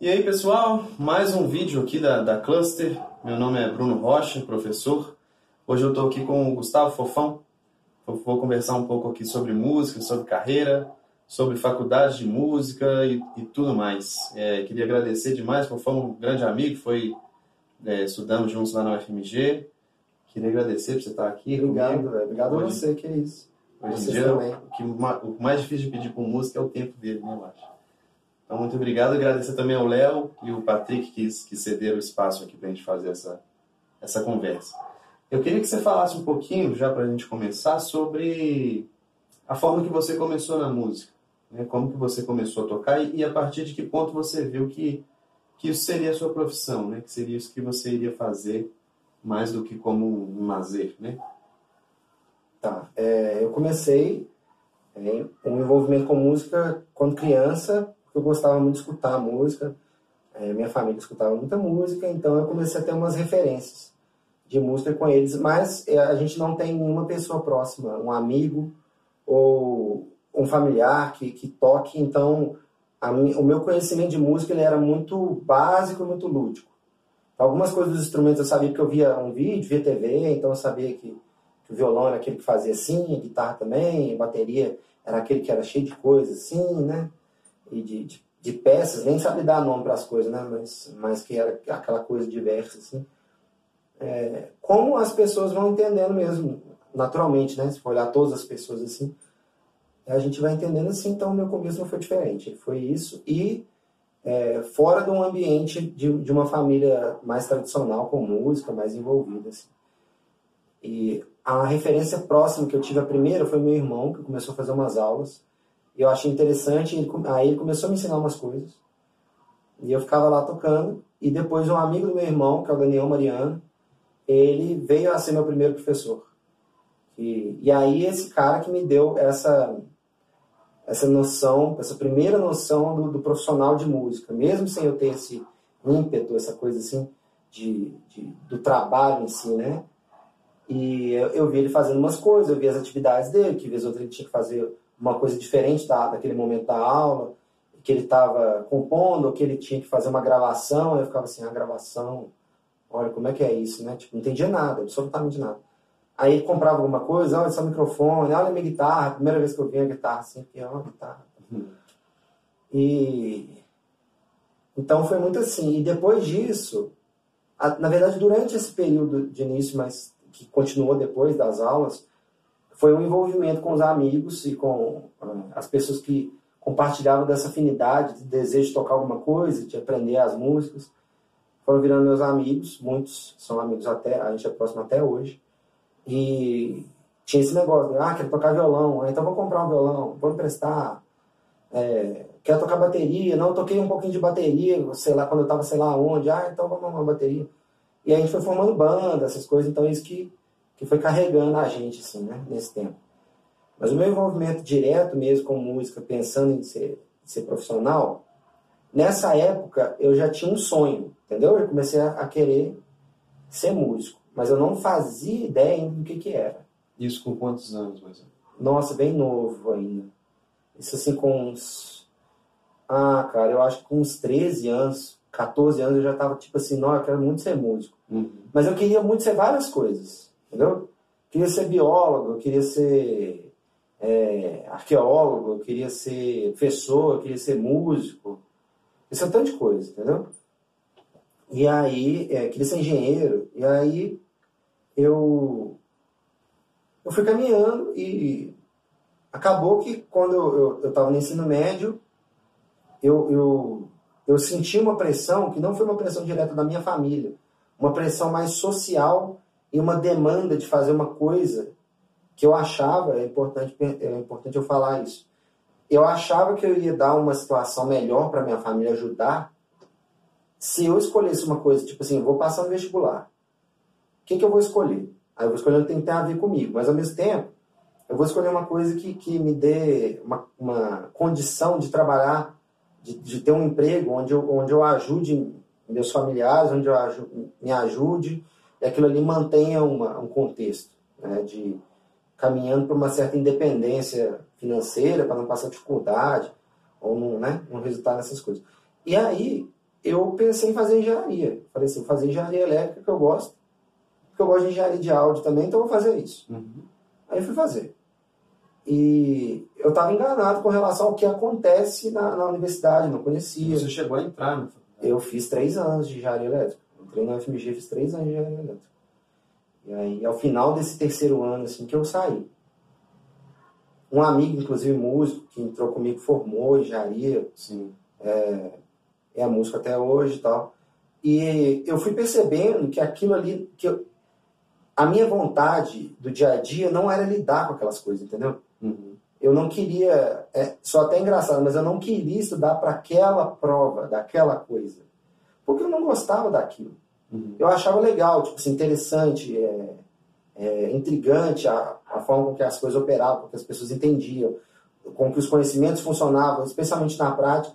E aí pessoal, mais um vídeo aqui da, da Cluster. Meu nome é Bruno Rocha, professor. Hoje eu estou aqui com o Gustavo Fofão. Vou conversar um pouco aqui sobre música, sobre carreira, sobre faculdade de música e, e tudo mais. É, queria agradecer demais, Fofão, um grande amigo, foi é, estudamos juntos lá na UFMG. Queria agradecer por você estar aqui. Obrigado, obrigado hoje, a você, que é isso. Hoje em dia, o, que, o mais difícil de pedir para música é o tempo dele, né, eu acho. Então, muito obrigado. Agradecer também ao Léo e o Patrick que, que cederam o espaço aqui para a gente fazer essa, essa conversa. Eu queria que você falasse um pouquinho, já para a gente começar, sobre a forma que você começou na música. Né? Como que você começou a tocar e, e, a partir de que ponto você viu que, que isso seria a sua profissão, né? que seria isso que você iria fazer mais do que como um lazer. Né? Tá. É, eu comecei é, um envolvimento com música quando criança, porque eu gostava muito de escutar música. É, minha família escutava muita música, então eu comecei a ter umas referências de música com eles, mas é, a gente não tem nenhuma pessoa próxima, um amigo ou um familiar que, que toque, então a, o meu conhecimento de música ele era muito básico, muito lúdico. Algumas coisas dos instrumentos eu sabia porque eu via um vídeo, via TV, então eu sabia que, que o violão era aquele que fazia assim, a guitarra também, a bateria era aquele que era cheio de coisas assim, né? E de, de, de peças, nem sabe dar nome para as coisas, né? Mas, mas que era aquela coisa diversa, assim. É, como as pessoas vão entendendo mesmo, naturalmente, né? Se for olhar todas as pessoas assim, a gente vai entendendo assim, então meu começo não foi diferente. Foi isso e é, fora de um ambiente de, de uma família mais tradicional, com música, mais envolvida, assim. E a referência próxima que eu tive a primeira foi meu irmão, que começou a fazer umas aulas eu achei interessante, aí ele começou a me ensinar umas coisas. E eu ficava lá tocando. E depois um amigo do meu irmão, que é o Daniel Mariano, ele veio a ser meu primeiro professor. E, e aí esse cara que me deu essa essa noção, essa primeira noção do, do, profissional de música, mesmo sem eu ter esse ímpeto, essa coisa assim de, de do trabalho em si, né? E eu, eu, vi ele fazendo umas coisas, eu vi as atividades dele, que vez outra ele tinha que fazer uma coisa diferente da, daquele momento da aula, que ele estava compondo, ou que ele tinha que fazer uma gravação, eu ficava assim, a gravação, olha, como é que é isso, né? Tipo, não entendia nada, absolutamente nada. Aí ele comprava alguma coisa, olha esse microfone, olha a minha guitarra, primeira vez que eu vi a guitarra, assim, é uma guitarra. Uhum. E... Então foi muito assim. E depois disso, a, na verdade, durante esse período de início, mas que continuou depois das aulas, foi um envolvimento com os amigos e com as pessoas que compartilhavam dessa afinidade, de desejo de tocar alguma coisa, de aprender as músicas. Foram virando meus amigos, muitos são amigos até, a gente é próximo até hoje. E tinha esse negócio, ah, quero tocar violão, então vou comprar um violão, vou emprestar. É, quero tocar bateria, não, toquei um pouquinho de bateria, sei lá, quando eu estava sei lá onde, ah, então vamos uma bateria. E a gente foi formando banda, essas coisas, então isso que que foi carregando a gente, assim, né, nesse tempo. Mas o meu envolvimento direto mesmo com música, pensando em ser, em ser profissional, nessa época eu já tinha um sonho, entendeu? Eu comecei a, a querer ser músico, mas eu não fazia ideia ainda do que que era. Isso com quantos anos, mais ou menos? Nossa, bem novo ainda. Isso assim com uns... Ah, cara, eu acho que com uns 13 anos, 14 anos eu já tava tipo assim, não, eu quero muito ser músico. Uhum. Mas eu queria muito ser várias coisas. Entendeu? Queria ser biólogo, queria ser é, arqueólogo, queria ser professor, queria ser músico. Isso é um tanto de coisa, entendeu? E aí, é, queria ser engenheiro. E aí, eu, eu fui caminhando e acabou que quando eu estava no ensino médio, eu, eu, eu senti uma pressão que não foi uma pressão direta da minha família, uma pressão mais social e uma demanda de fazer uma coisa que eu achava, é importante, é importante eu falar isso, eu achava que eu ia dar uma situação melhor para minha família ajudar se eu escolhesse uma coisa, tipo assim, vou passar no vestibular. O que, que eu vou escolher? Aí eu vou escolher o que tem que ter a ver comigo, mas ao mesmo tempo, eu vou escolher uma coisa que, que me dê uma, uma condição de trabalhar, de, de ter um emprego onde eu, onde eu ajude meus familiares, onde eu me ajude, e aquilo ali mantenha uma, um contexto né, de caminhando para uma certa independência financeira, para não passar dificuldade, ou não, né, não resultar nessas coisas. E aí, eu pensei em fazer engenharia. Falei assim, fazer engenharia elétrica que eu gosto, porque eu gosto de engenharia de áudio também, então eu vou fazer isso. Uhum. Aí fui fazer. E eu estava enganado com relação ao que acontece na, na universidade, não conhecia. Você chegou a entrar na faculdade? Eu fiz três anos de engenharia elétrica. Entrei na UFMG, fiz três anos de engenharia elétrica. E aí, ao final desse terceiro ano, assim, que eu saí. Um amigo, inclusive músico, que entrou comigo, formou engenharia, Sim. é, é músico até hoje e tal. E eu fui percebendo que aquilo ali, que eu- a minha vontade do dia a dia não era lidar com aquelas coisas, entendeu? Uhum. Eu não queria, é, só até engraçado, mas eu não queria estudar para aquela prova, daquela coisa. Porque eu não gostava daquilo. Uhum. Eu achava legal, tipo assim, interessante, é, é, intrigante a, a forma com que as coisas operavam, com que as pessoas entendiam, com que os conhecimentos funcionavam, especialmente na prática.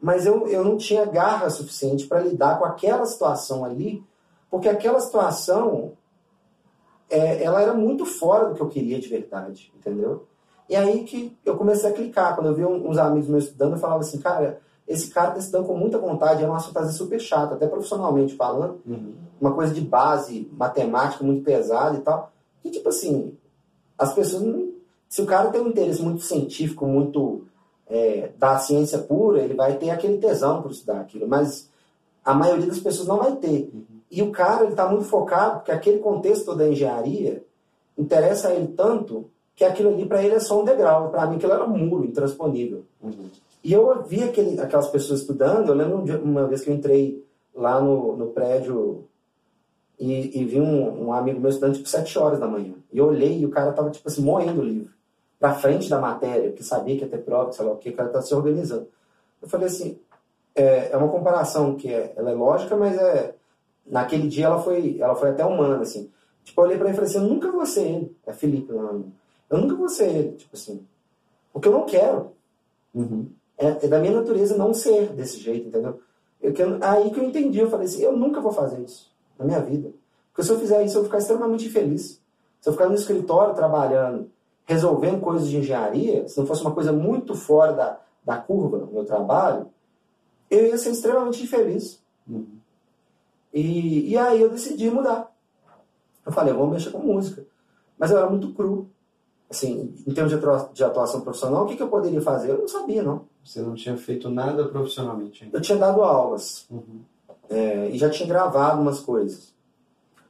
Mas eu, eu não tinha garra suficiente para lidar com aquela situação ali, porque aquela situação é, ela era muito fora do que eu queria de verdade, entendeu? E aí que eu comecei a clicar. Quando eu vi uns amigos meus estudando, eu falava assim, cara, esse cara está estudando com muita vontade, é uma fantasia super chata, até profissionalmente falando Uhum. uma coisa de base matemática muito pesada e tal. E tipo assim, as pessoas não. Se o cara tem um interesse muito científico, muito é, da ciência pura, ele vai ter aquele tesão por estudar aquilo. Mas a maioria das pessoas não vai ter. E o cara ele está muito focado, porque aquele contexto da engenharia interessa a ele tanto que aquilo ali para ele é só um degrau. Para mim aquilo era um muro intransponível. Uhum. E eu vi aquele, aquelas pessoas estudando. Eu lembro um uma vez que eu entrei lá no, no prédio e, e vi um, um amigo meu estudando tipo sete horas da manhã. E eu olhei e o cara tava tipo assim, moendo o livro. Pra frente da matéria, porque sabia que ia ter prova, sei lá o que, o cara tá se organizando. Eu falei assim, é, é uma comparação que é, ela é lógica, mas é naquele dia ela foi, ela foi até humana, assim. Tipo, eu olhei pra ele e falei assim, eu nunca vou ser ele. É Felipe, o nome. Eu nunca vou ser ele, tipo assim. Porque eu não quero. Uhum. É, é da minha natureza não ser desse jeito, entendeu? Eu, que eu- aí que eu entendi, eu falei assim, eu nunca vou fazer isso na minha vida. Porque se eu fizer isso, eu vou ficar extremamente infeliz. Se eu ficar no escritório trabalhando, resolvendo coisas de engenharia, se não fosse uma coisa muito fora da, da curva no meu trabalho, eu ia ser extremamente infeliz. Uhum. E, e aí eu decidi mudar. Eu falei, eu vou mexer com música. Mas eu era muito cru. Assim, em termos de atua- de atuação profissional, o que, que eu poderia fazer? Eu não sabia, não. Você não tinha feito nada profissionalmente ainda. Eu tinha dado aulas Uhum. é, e já tinha gravado umas coisas.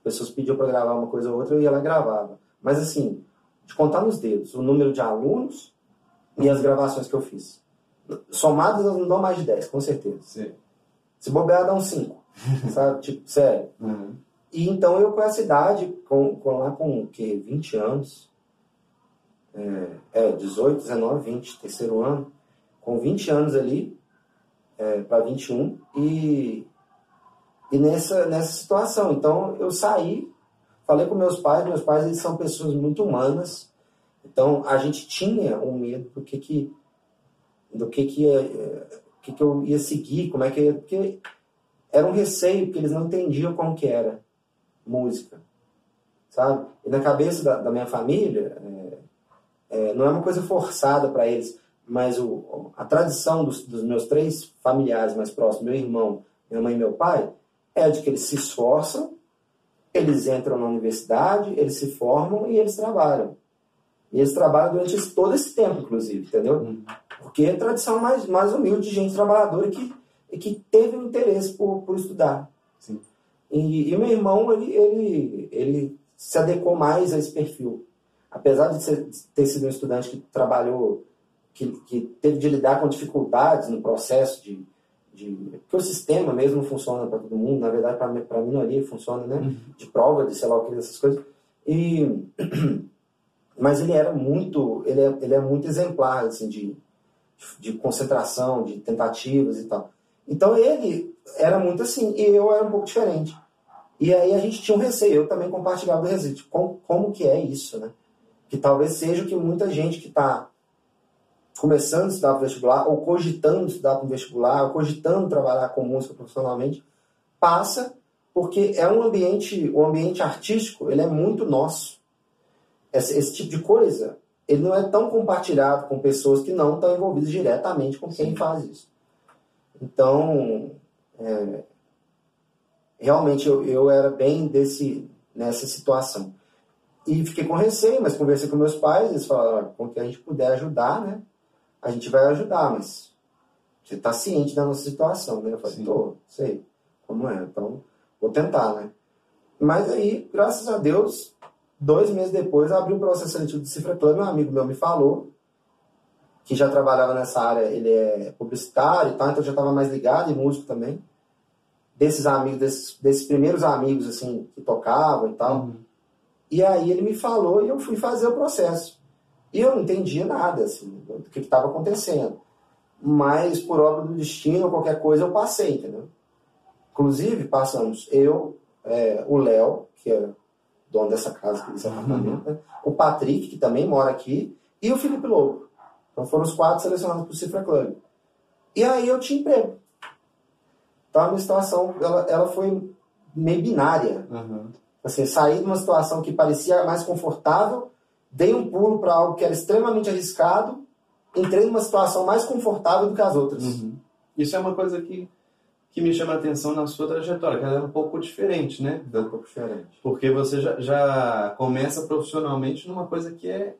Pessoas pediam para gravar uma coisa ou outra, eu ia lá e gravava. Mas assim, de contar nos dedos o número de alunos e as gravações que eu fiz. Somadas elas não dão mais de 10, com certeza. Sim. Se bobear, dá uns 5. sabe? Tipo, sério. Uhum. E então eu com essa idade, com, com lá com o quê? 20 anos. É, é, 18, 19, 20, terceiro ano. Com 20 anos ali, é, para 21, e, e nessa, nessa situação. Então eu saí, falei com meus pais, meus pais eles são pessoas muito humanas, então a gente tinha um medo do que que, do que, que, ia, que, que eu ia seguir, como é que ia, porque era um receio, porque eles não entendiam como que era música, sabe? E na cabeça da, da minha família, é, é, não é uma coisa forçada para eles, mas o, a tradição dos, dos meus três familiares mais próximos, meu irmão, minha mãe e meu pai, é de que eles se esforçam, eles entram na universidade, eles se formam e eles trabalham. E eles trabalham durante esse- todo esse tempo, inclusive, entendeu? Uhum. Porque é a tradição mais, mais humilde de gente trabalhadora que, que teve um interesse por, por estudar. Sim. E, e meu irmão, ele, ele, ele se adequou mais a esse perfil. Apesar de, ser- ter sido um estudante que trabalhou, que, que teve de lidar com dificuldades no processo de. de porque o sistema mesmo funciona para todo mundo, na verdade, para a minoria funciona, né? Uhum. De prova, de sei lá o que, dessas coisas. E. Mas ele era muito. Ele é, ele é muito exemplar, assim, de, de concentração, de tentativas e tal. Então ele era muito assim, e eu era um pouco diferente. E aí a gente tinha um receio, eu também compartilhava do receio, como, como que é isso, né? Que talvez seja o que muita gente que está começando a estudar para vestibular, ou cogitando estudar para vestibular, ou cogitando trabalhar com música profissionalmente, passa porque é um ambiente, o ambiente artístico, ele é muito nosso. Esse, esse tipo de coisa, ele não é tão compartilhado com pessoas que não estão envolvidas diretamente com quem faz isso. Então, é, realmente eu, eu era bem desse, nessa situação. E fiquei com receio, mas conversei com meus pais, eles falaram, com que a gente puder ajudar, né? A gente vai ajudar, mas você está ciente da nossa situação, né? Eu falei, tô, sei como é, então vou tentar, né? Mas aí, graças a Deus, dois meses depois, abri um processo seletivo do Cifra Club, um amigo meu me falou, que já trabalhava nessa área, ele é publicitário e tal, então já estava mais ligado, e músico também. Desses amigos, desses, desses primeiros amigos, assim, que tocavam e tal. Uhum. E aí ele me falou e eu fui fazer o processo. E eu não entendia nada, assim, do que estava acontecendo. Mas, por obra do destino, qualquer coisa, eu passei, entendeu? Inclusive, passamos eu, é, o Léo, que é dono dessa casa, desse apartamento, né? o Patrick, que também mora aqui, e o Felipe Lobo. Então foram os quatro selecionados para o Cifra Club. E aí eu tinha emprego. Então a minha situação ela, ela foi meio binária. Uhum. Assim, saí de uma situação que parecia mais confortável, dei um pulo para algo que era extremamente arriscado, entrei numa situação mais confortável do que as outras. Uhum. Isso é uma coisa que, que me chama a atenção na sua trajetória, que ela é um pouco diferente, né? É um pouco diferente. Porque você já, já começa profissionalmente numa coisa que é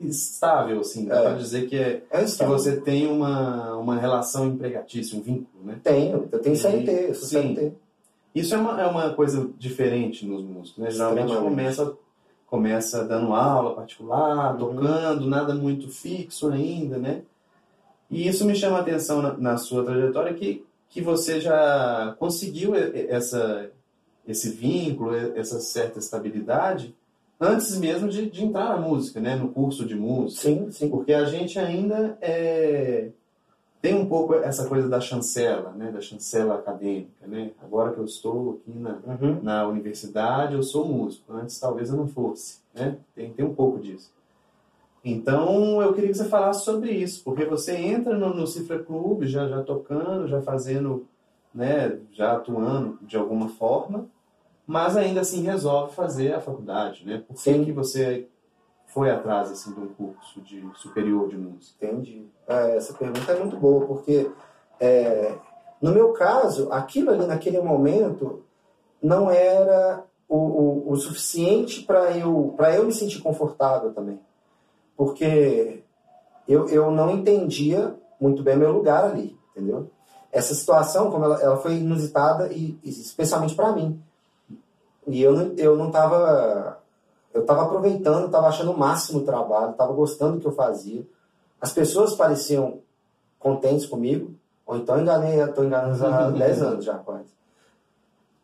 estável, assim, dá é. para dizer que, é, é que você tem uma, uma relação empregatícia, um vínculo, né? Tenho, eu tenho CLT, eu sou. CLT. Isso é uma, é uma coisa diferente nos músicos, né? Geralmente começa, começa dando aula particular, uhum. tocando, nada muito fixo ainda, né? E isso me chama a atenção na, na sua trajetória que, que você já conseguiu essa, esse vínculo, essa certa estabilidade antes mesmo de, de entrar na música, né? No curso de música. Sim, sim. Porque a gente ainda é, tem um pouco essa coisa da chancela, né? Da chancela acadêmica, né? Agora que eu estou aqui na, uhum. na universidade, eu sou músico. Antes talvez eu não fosse, né? Tem, tem um pouco disso. Então, eu queria que você falasse sobre isso, porque você entra no, no Cifra Clube já, já tocando, já fazendo, né, já atuando de alguma forma, mas ainda assim resolve fazer a faculdade, né? Por que, que você foi atrás assim, de um curso de superior de música? Entendi. É, essa pergunta é muito boa, porque é, no meu caso, aquilo ali naquele momento não era o, o, o suficiente para eu, eu me sentir confortável também. Porque eu, eu não entendia muito bem meu lugar ali, entendeu? Essa situação, como ela, ela foi inusitada, e, especialmente para mim e eu não, eu não tava. Eu tava aproveitando, tava achando o máximo o trabalho, tava gostando do que eu fazia. As pessoas pareciam contentes comigo, ou então enganei, estou enganando há 10 anos já quase.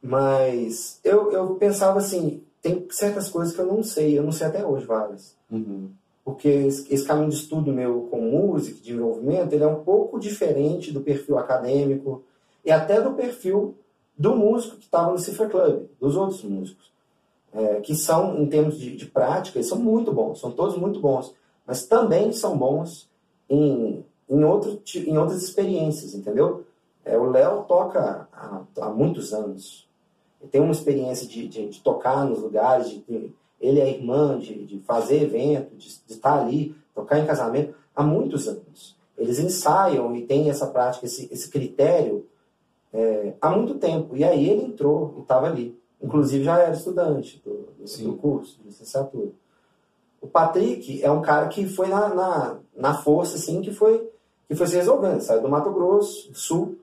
Mas eu, eu pensava assim, tem certas coisas que eu não sei, eu não sei até hoje várias. Uhum. Porque esse, esse, caminho de estudo meu com música, de envolvimento, ele é um pouco diferente do perfil acadêmico e até do perfil do músico que estava no Cifra Club, dos outros músicos, é, que são, em termos de, de prática, são muito bons, são todos muito bons, mas também são bons em, em, outro, em outras experiências, entendeu? É, o Léo toca há, há, muitos anos, ele tem uma experiência de, de, de tocar nos lugares, de, de, ele é irmã, de, fazer evento, de, de estar ali, tocar em casamento, há muitos anos. Eles ensaiam e têm essa prática, esse, esse critério é, há muito tempo. E aí ele entrou e estava ali. Inclusive já era estudante do, do, do, curso, de licenciatura. O Patrick é um cara que foi na, na, na força, assim, que foi, que foi se resolvendo. Saiu do Mato Grosso, do Sul,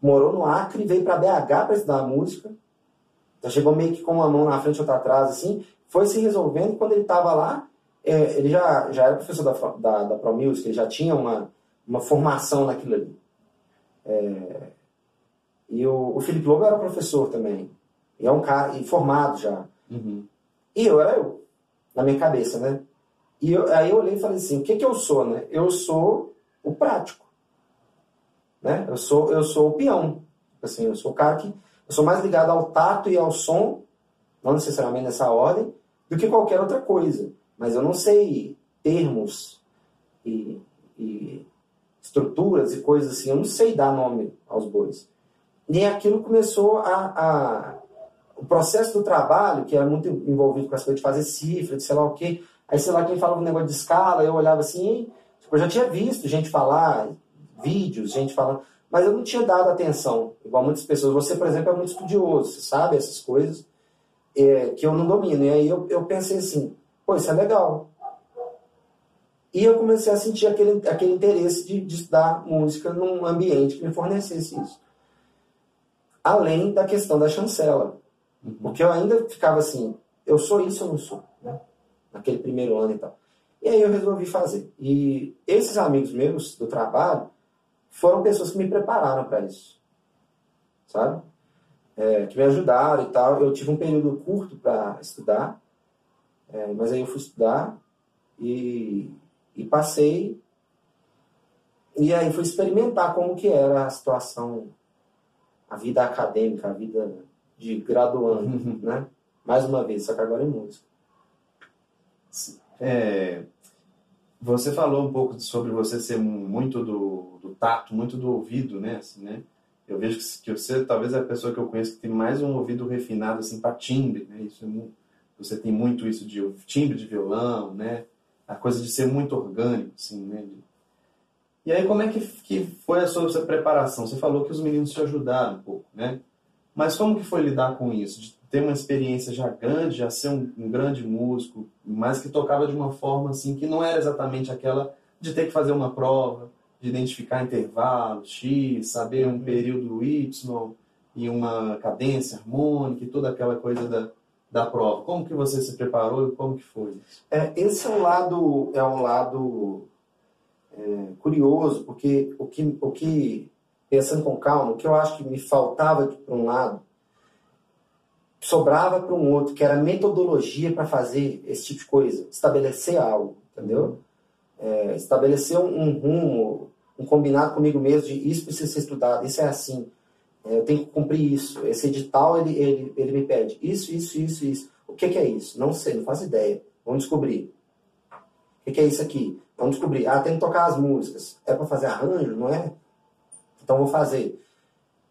morou no Acre, veio para BH para estudar música. Já chegou meio que com uma mão na frente e outra atrás, assim. Foi se resolvendo. Quando ele estava lá, é, ele já, já era professor da, da, da Pro Music, ele já tinha uma, uma formação naquilo ali. É, e o, o Felipe Lobo era professor também. E é um cara e formado já. Uhum. E eu era eu, na minha cabeça, né? E eu, aí eu olhei e falei assim, o que que eu sou, né? Eu sou o prático. Né? Eu sou eu sou o peão. Assim, eu sou o cara que eu sou mais ligado ao tato e ao som, não necessariamente nessa ordem, do que qualquer outra coisa. Mas eu não sei termos e, e estruturas e coisas assim, eu não sei dar nome aos bois. E aquilo começou a, a, O processo do trabalho, que era muito envolvido com essa coisa de fazer cifra, de sei lá o quê. Aí, sei lá, quem falava um negócio de escala, eu olhava assim, tipo, eu já tinha visto gente falar, vídeos, gente falando, Mas eu não tinha dado atenção, igual muitas pessoas. Você, por exemplo, é muito estudioso, você sabe essas coisas é, que eu não domino. E aí eu, eu pensei assim, pô, isso é legal. E eu comecei a sentir aquele, aquele interesse de, de estudar música num ambiente que me fornecesse isso. Além da questão da chancela. Uhum. Porque eu ainda ficava assim, eu sou isso ou não sou? Né? Naquele primeiro ano e tal. E aí eu resolvi fazer. E esses amigos meus do trabalho, foram pessoas que me prepararam para isso, sabe? É, que me ajudaram e tal. Eu tive um período curto para estudar, é, mas aí eu fui estudar e, e passei. E aí fui experimentar como que era a situação, a vida acadêmica, a vida de graduando, uhum. né? Mais uma vez, só que agora em música. É, você falou um pouco sobre você ser muito do, do tato, muito do ouvido, né? Assim, né? Eu vejo que, você talvez é a pessoa que eu conheço que tem mais um ouvido refinado assim para timbre, né? Isso é muito, você tem muito isso de timbre de violão, né? A coisa de ser muito orgânico, assim, né? E aí como é que, que foi a sua, sua preparação? Você falou que os meninos te ajudaram um pouco, né? Mas como que foi lidar com isso? De ter uma experiência já grande, já ser um, um, grande músico, mas que tocava de uma forma assim que não era exatamente aquela de ter que fazer uma prova, de identificar intervalos X, saber um uhum. período Y e uma cadência harmônica e toda aquela coisa da, da prova. Como que você se preparou e como que foi isso? É, esse é um lado é um lado é, curioso porque o que o que pensando com calma o que eu acho que me faltava por um lado sobrava para um outro, que era metodologia para fazer esse tipo de coisa, estabelecer algo, entendeu? É, estabelecer um, um, rumo, um combinado comigo mesmo de isso precisa ser estudado, isso é assim, é, eu tenho que cumprir isso. Esse edital, ele, ele, ele me pede isso, isso, isso, isso. O que, que é isso? Não sei, não faço ideia. Vamos descobrir. O que, que é isso aqui? Vamos descobrir. Ah, tem que tocar as músicas. É para fazer arranjo, não é? Então vou fazer.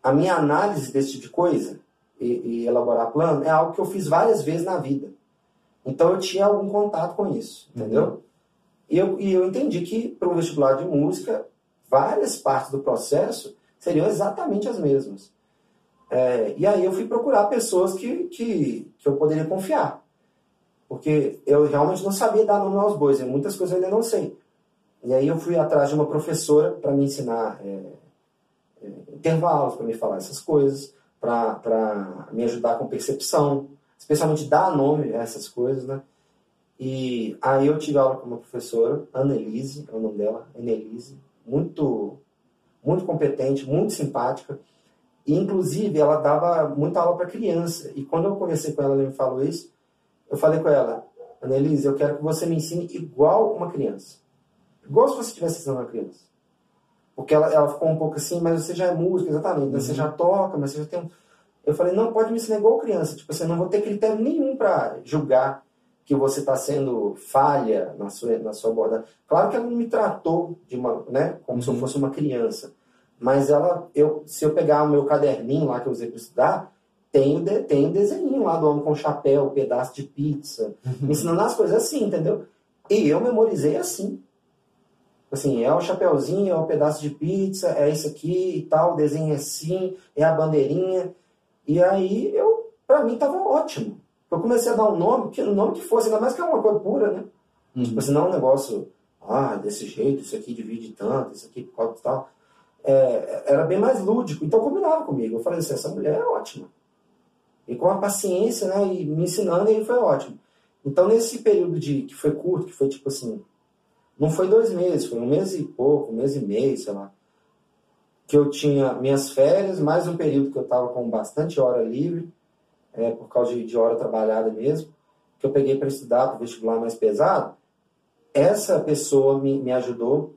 A minha análise desse tipo de coisa e, e elaborar plano é algo que eu fiz várias vezes na vida. Então eu tinha algum contato com isso, uhum. entendeu? Uhum. E, eu, e eu entendi que para o vestibular de música, várias partes do processo seriam exatamente as mesmas. É, e aí eu fui procurar pessoas que, que, que eu poderia confiar. Porque eu realmente não sabia dar nome aos bois, e muitas coisas eu ainda não sei. E aí eu fui atrás de uma professora para me ensinar é, intervalos, para me falar essas coisas para me ajudar com percepção, especialmente dar nome a essas coisas, né? E aí eu tive aula com uma professora, Annelise, é o nome dela, Annelise, muito, muito competente, muito simpática. E, inclusive, ela dava muita aula para criança. E quando eu conversei com ela, ela me falou isso, eu falei com ela, Annelise, eu quero que você me ensine igual uma criança. Igual se você estivesse ensinando uma criança. Porque ela, ela ficou um pouco assim, mas você já é músico, exatamente. Né? Você uhum. já toca, mas você já tem um... Eu falei, não, pode me ensinar igual criança. Tipo assim, não vou ter critério nenhum para julgar que você está sendo falha na sua, na sua abordagem. Claro que ela não me tratou de uma, né, como uhum. se eu uhum. fosse uma criança. Mas ela, eu, se eu pegar o meu caderninho lá que eu usei para estudar, tem, tem um desenho lá do homem com chapéu, pedaço de pizza, uhum. ensinando as coisas assim, entendeu? E eu memorizei assim. Assim, é o chapéuzinho, é o pedaço de pizza, é isso aqui e tal, o desenho é assim, é a bandeirinha. E aí, eu, pra mim, tava ótimo. Eu comecei a dar um nome, que, um nome que fosse, ainda mais que é uma coisa pura, né? Uhum. Tipo assim, não é um negócio, ah, desse jeito, isso aqui divide tanto, isso aqui pode tal. É, era bem mais lúdico, então combinava comigo. Eu falei assim, essa mulher é ótima. E com a paciência, né, e me ensinando, aí foi ótimo. Então, nesse período de que foi curto, que foi tipo assim, não foi dois meses, foi um mês e pouco, um mês e meio, sei lá. Que eu tinha minhas férias, mais um período que eu estava com bastante hora livre, é, por causa de, de hora trabalhada mesmo, que eu peguei para estudar para vestibular mais pesado. Essa pessoa me, me ajudou.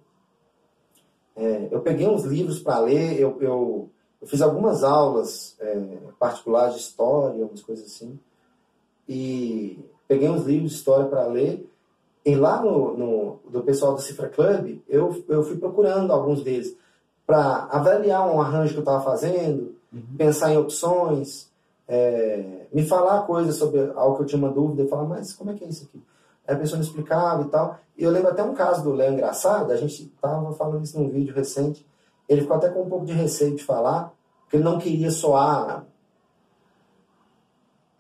É, eu peguei uns livros para ler, eu, eu, eu, fiz algumas aulas é, particulares de história, umas coisas assim. E peguei uns livros de história para ler e lá no, no, do pessoal do Cifra Club, eu, eu fui procurando alguns deles para avaliar um arranjo que eu estava fazendo, uhum. pensar em opções, é, me falar coisas sobre algo que eu tinha uma dúvida, e falar, mas como é que é isso aqui? Aí a pessoa me explicava e tal. E eu lembro até um caso do Léo Engraçado, a gente estava falando isso num vídeo recente, ele ficou até com um pouco de receio de falar, porque ele não queria soar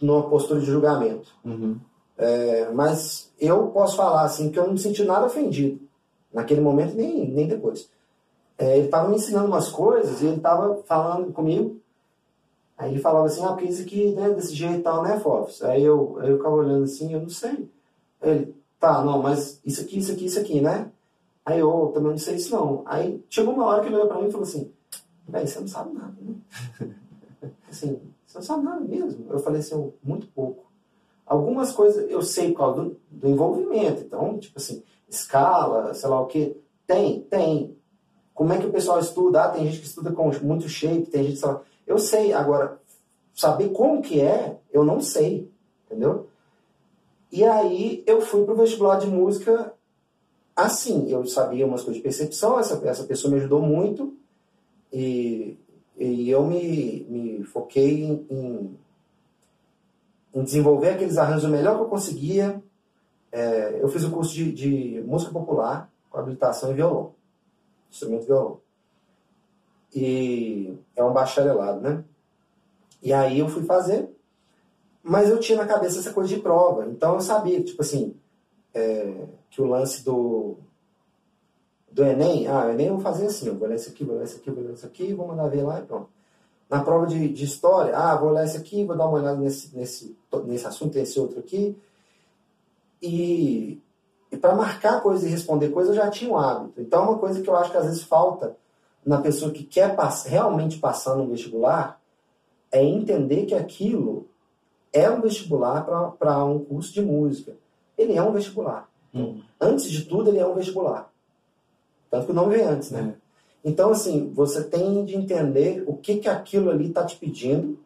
numa postura de julgamento. Uhum. É, mas eu posso falar assim que eu não me senti nada ofendido naquele momento nem, nem depois. É, ele estava me ensinando umas coisas e ele estava falando comigo. Aí ele falava assim, ah, porque isso aqui, né, desse jeito e tal, né, Fofs? Aí eu, aí eu ficava olhando assim, eu não sei. Ele, tá, não, mas isso aqui, isso aqui, isso aqui, né? Aí eu também não sei isso não. Aí chegou uma hora que ele olhou pra mim e falou assim, velho, você não sabe nada, né? assim, você não sabe nada mesmo. Eu falei assim, muito pouco. Algumas coisas eu sei por causa do, do envolvimento. Então, tipo assim, escala, sei lá o que. Tem, tem. Como é que o pessoal estuda? Ah, tem gente que estuda com muito shape, tem gente, sei lá. Eu sei, agora, saber como que é, eu não sei, entendeu? E aí eu fui pro vestibular de música assim, eu sabia umas coisas de percepção, essa, essa pessoa me ajudou muito, e, e eu me, me foquei em, em, em desenvolver aqueles arranjos o melhor que eu conseguia. É, eu fiz o curso de, de música popular, com habilitação em violão, instrumento violão. E é um bacharelado, né? E aí eu fui fazer, mas eu tinha na cabeça essa coisa de prova. Então eu sabia, tipo assim, é, que o lance do, do Enem, ah, o Enem eu vou fazer assim, eu vou ler isso aqui, vou ler isso aqui, vou ler isso aqui, vou mandar ver lá e pronto. Na prova de, de história, ah, vou ler isso aqui, vou dar uma olhada nesse, nesse, nesse assunto, nesse outro aqui. E, e para marcar coisas e responder coisas eu já tinha um hábito. Então é uma coisa que eu acho que às vezes falta na pessoa que quer pass realmente passar no vestibular é entender que aquilo é um vestibular para um curso de música. Ele é um vestibular. Hum. Antes de tudo, ele é um vestibular. Tanto que o nome vem antes, né? Então, assim, você tem de entender o que, que aquilo ali está te pedindo.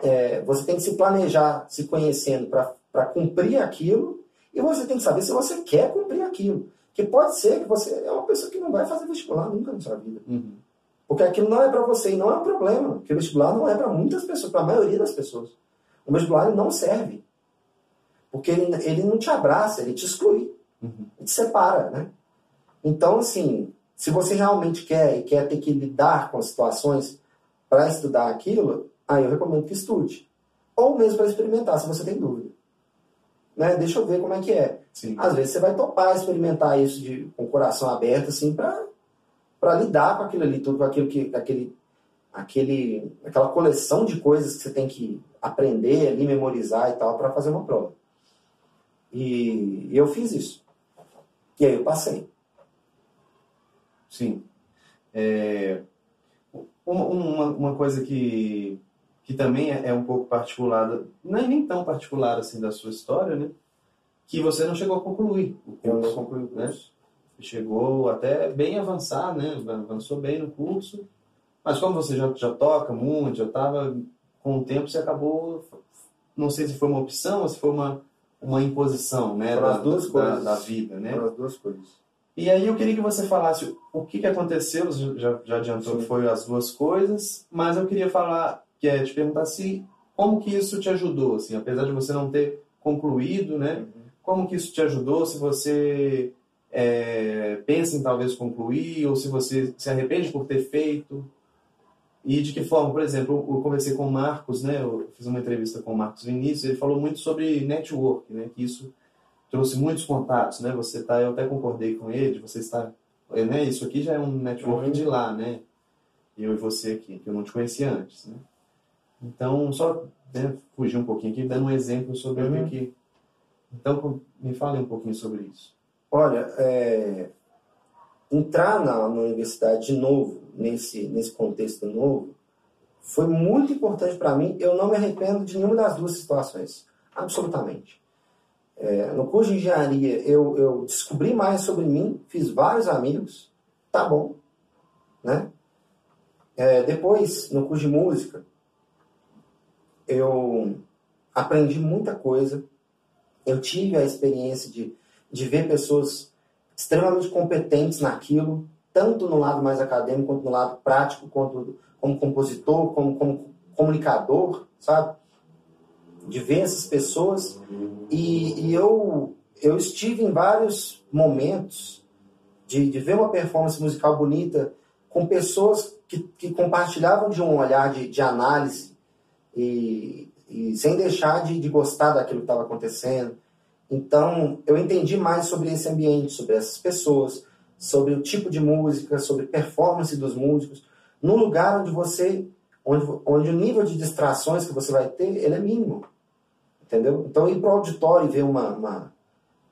É, você tem que se planejar se conhecendo para cumprir aquilo. E você tem que saber se você quer cumprir aquilo. Que pode ser que você é uma pessoa que não vai fazer vestibular nunca na sua vida. Uhum. Porque aquilo não é para você e não é um problema. Porque o vestibular não é para muitas pessoas, para a maioria das pessoas. O vestibular não serve. Porque ele, ele não te abraça, ele te exclui. Uhum. Ele te separa, né? Então, assim, se você realmente quer e quer ter que lidar com as situações para estudar aquilo, aí eu recomendo que estude. Ou mesmo para experimentar, se você tem dúvida. Né? Deixa eu ver como é que é. Sim. Às vezes você vai topar experimentar isso de, com o coração aberto, assim, para lidar com aquilo ali, tudo com aquilo que, aquele, aquele, aquela coleção de coisas que você tem que aprender ali, memorizar e tal, para fazer uma prova. E, e eu fiz isso. E aí eu passei. Sim. É, uma, uma, coisa que, que também é, é, um pouco particular, não é nem tão particular assim da sua história, né? Que você não chegou a concluir o curso. Eu não concluí o curso. Né? Chegou até bem avançar, né? Avançou bem no curso. Mas como você já, já toca muito, já estava com o tempo, você acabou. Não sei se foi uma opção ou se foi uma, uma imposição, né? Para as duas da, coisas. Da, da vida, né? Para as duas coisas. E aí eu queria que você falasse o que, que aconteceu, já, já adiantou Sim. que foi as duas coisas, mas eu queria falar, que é te perguntar se como que isso te ajudou, assim, apesar de você não ter concluído, né? Uhum. Como que isso te ajudou, se você é, pensa em talvez concluir, ou se você se arrepende por ter feito, e de que forma, por exemplo, eu conversei com o Marcos, né? Eu fiz uma entrevista com o Marcos Vinícius, ele falou muito sobre network, né? Que isso trouxe muitos contatos, né? Você tá, eu até concordei com ele, você está, é, né? Isso aqui já é um networking de lá, né? Eu e você aqui, que eu não te conhecia antes, né? Então, só né, fugir um pouquinho aqui, dando um exemplo sobre uhum. o que... Então, me fale um pouquinho sobre isso. Olha, é, entrar na, na, universidade de novo, nesse, nesse contexto novo, foi muito importante para mim. Eu não me arrependo de nenhuma das duas situações, absolutamente. É, no curso de engenharia, eu, eu descobri mais sobre mim, fiz vários amigos, tá bom. Né? É, depois, no curso de música, eu aprendi muita coisa. Eu tive a experiência de, de ver pessoas extremamente competentes naquilo, tanto no lado mais acadêmico, quanto no lado prático, quanto como compositor, como, como comunicador, sabe? De ver essas pessoas. E, e eu, eu estive em vários momentos de, de ver uma performance musical bonita com pessoas que, que compartilhavam de um olhar de, de análise e, e sem deixar de, de gostar daquilo que estava acontecendo. Então, eu entendi mais sobre esse ambiente, sobre essas pessoas, sobre o tipo de música, sobre performance dos músicos, num lugar onde você, onde, onde o nível de distrações que você vai ter, ele é mínimo, entendeu? Então, ir para o auditório e ver uma, uma,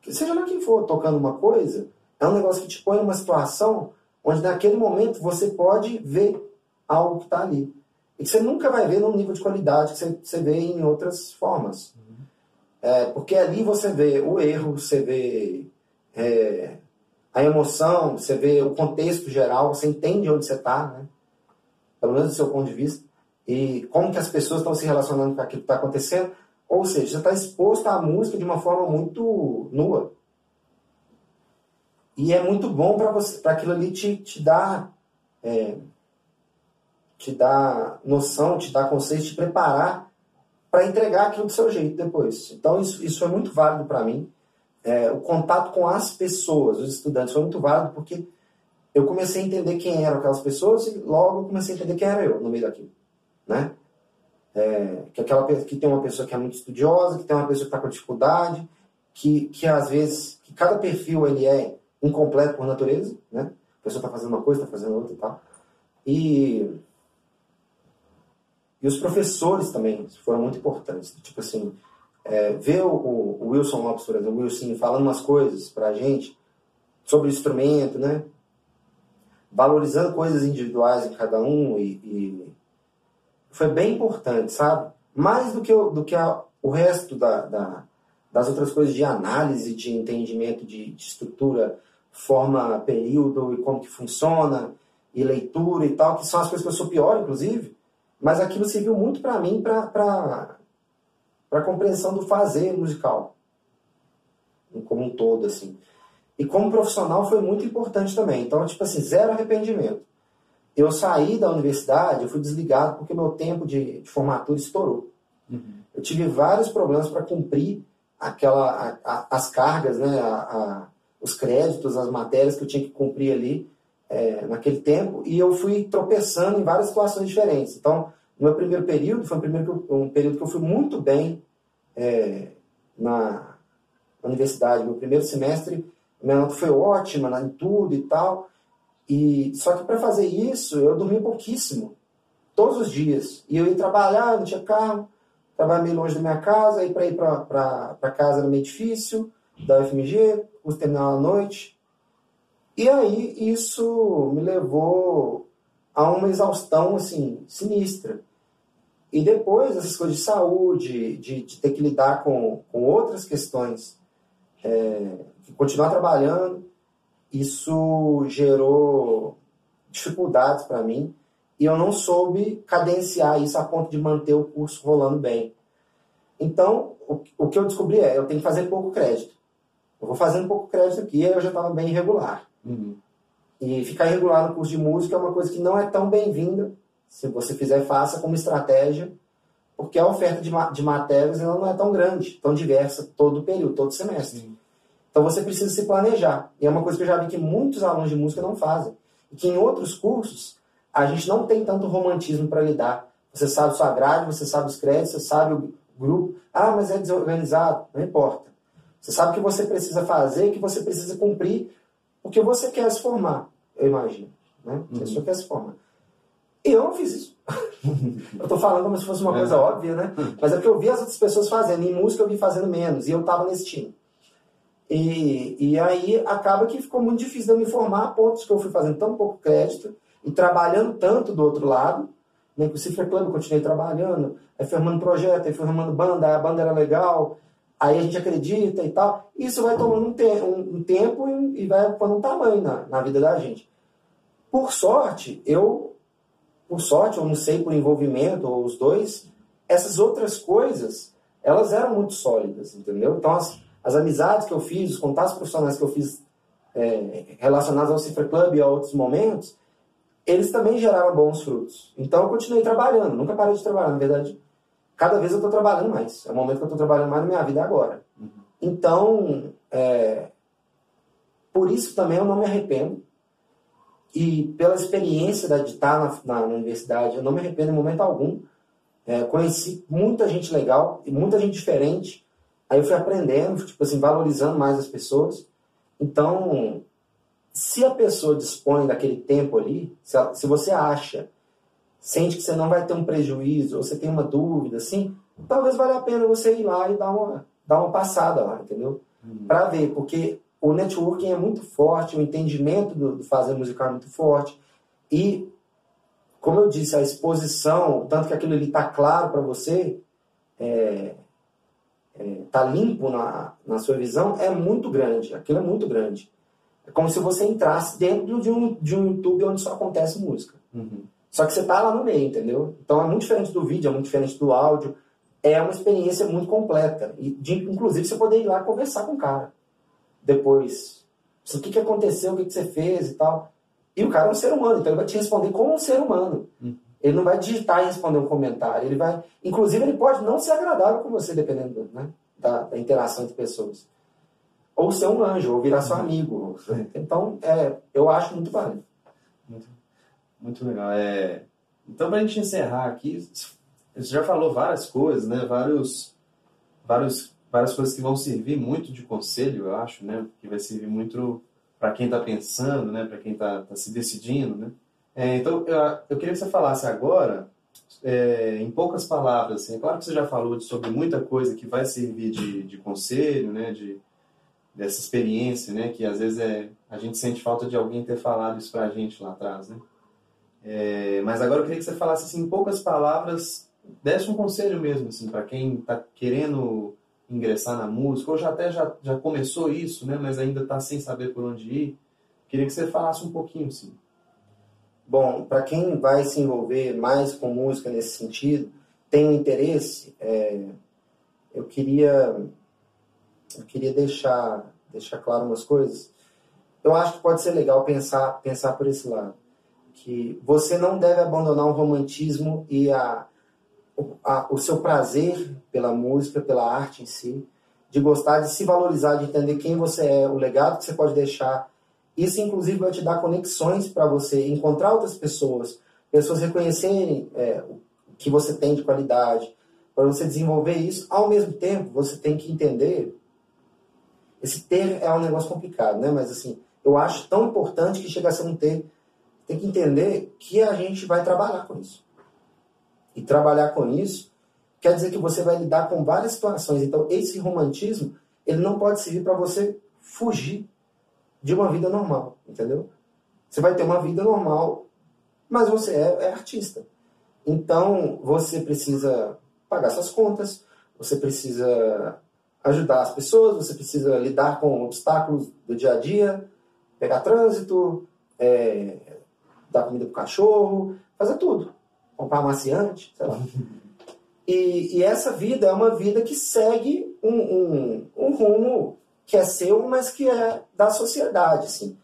seja lá quem for tocando uma coisa, é um negócio que te põe numa situação onde naquele momento você pode ver algo que está ali. E que você nunca vai ver num nível de qualidade que você, você vê em outras formas. Uhum. É, porque ali você vê o erro, você vê é, a emoção, você vê o contexto geral, você entende onde você está, né? pelo menos do seu ponto de vista, e como que as pessoas estão se relacionando com aquilo que está acontecendo. Ou seja, você está exposto à música de uma forma muito nua. E é muito bom para você, para aquilo ali te, te dar é, te dar noção, te dar conceito, te preparar para entregar aquilo do seu jeito depois. Então isso, isso foi muito válido para mim. É, o contato com as pessoas, os estudantes, foi muito válido porque eu comecei a entender quem eram aquelas pessoas e logo eu comecei a entender quem era eu no meio daquilo, né? É, que aquela que tem uma pessoa que é muito estudiosa, que tem uma pessoa que está com dificuldade, que, que às vezes que cada perfil ele é incompleto por natureza, né? A pessoa está fazendo uma coisa, está fazendo outra e tal. E e os professores também foram muito importantes. Tipo assim, é, ver o, o, Wilson Lopes, por exemplo, o Wilson falando umas coisas para a gente sobre o instrumento, né? Valorizando coisas individuais em cada um e, e foi bem importante, sabe? Mais do que, o, do que a, o resto da, da, das outras coisas de análise, de entendimento de, de estrutura, forma, período e como que funciona, e leitura e tal, que são as coisas que eu sou pior, inclusive. Mas aquilo serviu muito para mim para a compreensão do fazer musical, como um todo, assim. E como profissional foi muito importante também. Então, tipo assim, zero arrependimento. Eu saí da universidade, eu fui desligado porque meu tempo de, de formatura estourou. Uhum. Eu tive vários problemas para cumprir aquela, a, a, as cargas, né, a, os créditos, as matérias que eu tinha que cumprir ali é, naquele tempo, e eu fui tropeçando em várias situações diferentes. Então, no meu primeiro período, foi um, primeiro, um período que eu fui muito bem é, na universidade. Meu primeiro semestre, minha nota foi ótima em tudo e tal. E só que para fazer isso, eu dormia pouquíssimo, todos os dias. E eu ia trabalhar, não tinha carro, trabalhava meio longe da minha casa, aí para ir para casa era meio difícil, da UFMG, curso terminava à noite. E aí isso me levou a uma exaustão assim sinistra. E depois essas coisas de saúde, de, de ter que lidar com, com outras questões, é, continuar trabalhando, isso gerou dificuldades para mim e eu não soube cadenciar isso a ponto de manter o curso rolando bem. Então, o, o que eu descobri é, eu tenho que fazer pouco crédito. Eu vou fazendo pouco crédito aqui, aí eu já estava bem irregular. Uhum. E ficar irregular no curso de música é uma coisa que não é tão bem-vinda. Se você fizer, faça como estratégia, porque a oferta de, de matérias não é tão grande, tão diversa todo o período, todo semestre. Uhum. Então você precisa se planejar. E é uma coisa que eu já vi que muitos alunos de música não fazem. E que em outros cursos a gente não tem tanto romantismo para lidar. Você sabe sua grade, você sabe os créditos, você sabe o grupo. Ah, mas é desorganizado. Não importa. Você sabe o que você precisa fazer, que você precisa cumprir, porque você quer se formar, eu imagino. Né? A pessoa uhum. quer se formar. E eu não fiz isso. eu estou falando como se fosse uma é. coisa óbvia, né? Mas é porque eu vi as outras pessoas fazendo. Em música eu vi fazendo menos. E eu estava nesse time. E, e aí acaba que ficou muito difícil de eu me formar a pontos que eu fui fazendo tão pouco crédito e trabalhando tanto do outro lado. Né? Com o Cifra Club eu continuei trabalhando. Aí fui arrumando projeto, aí fui arrumando banda. Aí a banda era legal aí a gente acredita e tal. Isso vai tomando um, te um, um tempo e, e, vai pondo um tamanho na, na vida da gente. Por sorte, eu, por sorte, ou não sei, por envolvimento, ou os dois, essas outras coisas, elas eram muito sólidas, entendeu? Então, as, as amizades que eu fiz, os contatos profissionais que eu fiz é, relacionados ao Cifra Club e a outros momentos, eles também geraram bons frutos. Então, eu continuei trabalhando, nunca parei de trabalhar, na verdade cada vez eu estou trabalhando mais. É o momento que eu estou trabalhando mais na minha vida agora. Uhum. Então, é, por isso também eu não me arrependo. e pela experiência de estar na, na, na universidade, eu não me arrependo em momento algum. É, conheci muita gente legal e muita gente diferente. Aí eu fui aprendendo, tipo assim, valorizando mais as pessoas. Então, se a pessoa dispõe daquele tempo ali, se, ela, se você acha, sente que você não vai ter um prejuízo, ou você tem uma dúvida, assim, talvez valha a pena você ir lá e dar uma, dar uma passada lá, entendeu? Uhum. Para ver, porque o networking é muito forte, o entendimento do, do fazer musical é muito forte. E, como eu disse, a exposição, tanto que aquilo ali está claro para você, é, é, tá limpo na, na sua visão, é muito grande. Aquilo é muito grande. É como se você entrasse dentro de um, de um YouTube onde só acontece música. Uhum. Só que você tá lá no meio, entendeu? Então é muito diferente do vídeo, é muito diferente do áudio. É uma experiência muito completa. E de, inclusive você poder ir lá conversar com o cara. Depois. O que, que aconteceu, o que, que você fez e tal. E o cara é um ser humano, então ele vai te responder como um ser humano. Uhum. Ele não vai digitar e responder um comentário. Ele vai, inclusive, ele pode não ser agradável com você, dependendo né, da, da, interação entre pessoas. Ou ser um anjo, ou virar seu amigo. Então, é, eu acho muito válido. Muito, muito legal. É, então, para a gente encerrar aqui, você já falou várias coisas, né? Vários, vários, várias coisas que vão servir muito de conselho, eu acho, né? Que vai servir muito para quem está pensando, né? Para quem está tá se decidindo, né? É, então, eu, eu queria que você falasse agora, é, em poucas palavras, assim, é claro que você já falou sobre muita coisa que vai servir de, de conselho, né, de, dessa experiência, né, que às vezes é, a gente sente falta de alguém ter falado isso pra gente lá atrás, né. É, mas agora eu queria que você falasse, assim, em poucas palavras, desse um conselho mesmo, assim, para quem está querendo ingressar na música, ou já até já, já começou isso, né, mas ainda está sem saber por onde ir. Queria que você falasse um pouquinho, assim. Bom, para quem vai se envolver mais com música nesse sentido, tem interesse, é, eu queria eu queria deixar deixar claro umas coisas. Eu acho que pode ser legal pensar pensar por esse lado, que você não deve abandonar o romantismo e a, a o seu prazer pela música, pela arte em si, de gostar, de se valorizar, de entender quem você é, o legado que você pode deixar isso, inclusive, vai te dar conexões para você encontrar outras pessoas, pessoas reconhecerem é, o que você tem de qualidade, para você desenvolver isso. Ao mesmo tempo, você tem que entender. Esse ter é um negócio complicado, né? Mas, assim, eu acho tão importante que chega a ser um ter. Tem que entender que a gente vai trabalhar com isso. E trabalhar com isso quer dizer que você vai lidar com várias situações. Então, esse romantismo, ele não pode servir para você fugir de uma vida normal, entendeu? Você vai ter uma vida normal, mas você é, é artista. Então, você precisa pagar suas contas, você precisa ajudar as pessoas, você precisa lidar com obstáculos do dia a dia, pegar trânsito, é, dar comida pro cachorro, fazer tudo. Comprar maciante, sei lá. E, e, essa vida é uma vida que segue um, um, um rumo que é seu, mas que é da sociedade, assim.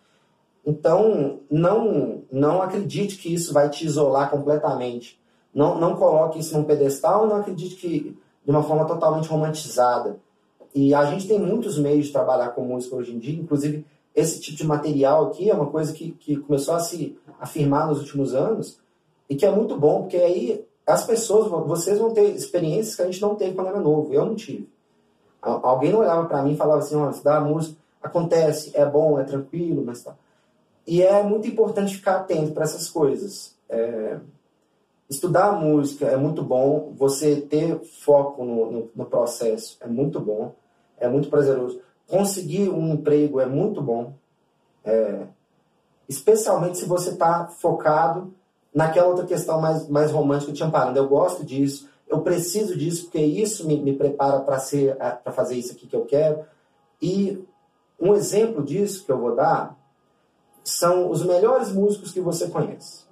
Então, não, não acredite que isso vai te isolar completamente. Não, não coloque isso num pedestal, não acredite que de uma forma totalmente romantizada. E a gente tem muitos meios de trabalhar com música hoje em dia, inclusive esse tipo de material aqui é uma coisa que, que começou a se afirmar nos últimos anos e que é muito bom, porque aí as pessoas, vocês vão ter experiências que a gente não teve quando era novo. Eu não tive. Alguém olhava para mim e falava assim, ó, estudar música acontece, é bom, é tranquilo, mas tá. E é muito importante ficar atento para essas coisas. É... Estudar música é muito bom, você ter foco no, no, no, processo é muito bom, é muito prazeroso. Conseguir um emprego é muito bom, é... especialmente se você está focado naquela outra questão mais, mais romântica tinha parado. Eu gosto disso, eu preciso disso porque isso me, me prepara para ser para fazer isso aqui que eu quero. E um exemplo disso que eu vou dar são os melhores músicos que você conhece.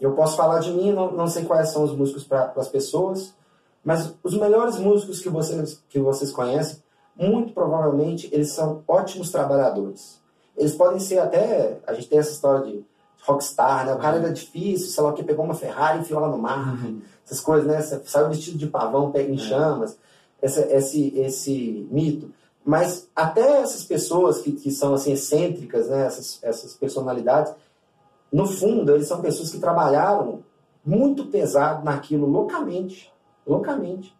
Eu posso falar de mim, não, não sei quais são os músicos para as pessoas, mas os melhores músicos que vocês, que vocês conhecem, muito provavelmente eles são ótimos trabalhadores. Eles podem ser até. A gente tem essa história de rockstar, né? O cara era difícil, sei lá o que, pegou uma Ferrari e enfiou lá no mar. Uhum essas coisas, né? Saiu vestido de pavão, pega em é. chamas, essa, esse, esse mito. Mas até essas pessoas que, que são assim excêntricas, né, essas, essas personalidades, no fundo, eles são pessoas que trabalharam muito pesado naquilo loucamente, loucamente.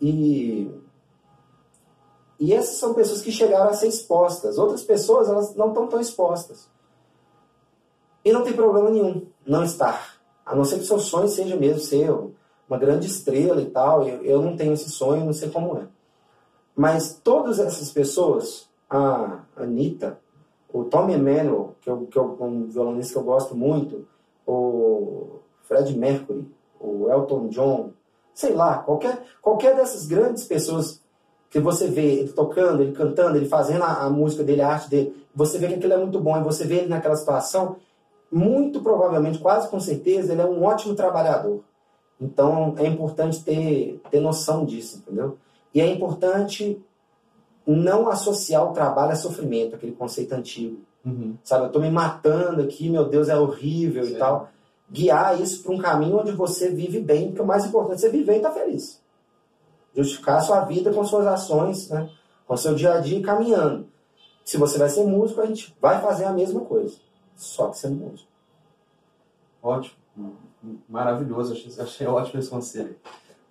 E e essas são pessoas que chegaram a ser expostas. Outras pessoas, elas não estão tão expostas. E não tem problema nenhum não estar. A não ser que seu sonho seja mesmo ser uma grande estrela e tal. Eu, eu não tenho esse sonho, não sei como é. Mas todas essas pessoas, a Anitta, o Tom Emanuel, que, eu, que é um violonista que eu gosto muito, o Fred Mercury, o Elton John, sei lá, qualquer, qualquer dessas grandes pessoas que você vê ele tocando, ele cantando, ele fazendo a, a, música dele, a arte dele, você vê que aquilo é muito bom e você vê ele naquela situação, muito provavelmente, quase com certeza, ele é um ótimo trabalhador. Então é importante ter, ter noção disso, entendeu? E é importante não associar o trabalho a sofrimento, aquele conceito antigo. Uhum. Sabe, eu estou me matando aqui, meu Deus, é horrível Sim. e tal. Guiar isso para um caminho onde você vive bem, porque o mais importante é você viver e estar tá feliz justificar a sua vida com suas ações, né? com seu dia a dia caminhando. Se você vai ser músico, a gente vai fazer a mesma coisa, só que sendo músico. Ótimo, maravilhoso, achei, achei ótimo esse conselho.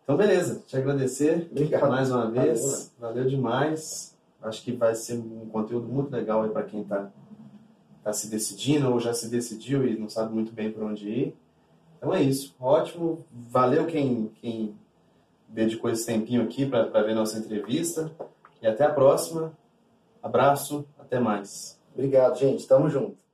Então, beleza, te agradecer Obrigado. mais uma vez, valeu, valeu demais. Acho que vai ser um conteúdo muito legal aí para quem está tá se decidindo ou já se decidiu e não sabe muito bem por onde ir. Então é isso, ótimo. Valeu quem, quem dedicou esse tempinho aqui para ver nossa entrevista. E até a próxima. Abraço, até mais. Obrigado, gente. Tamo junto.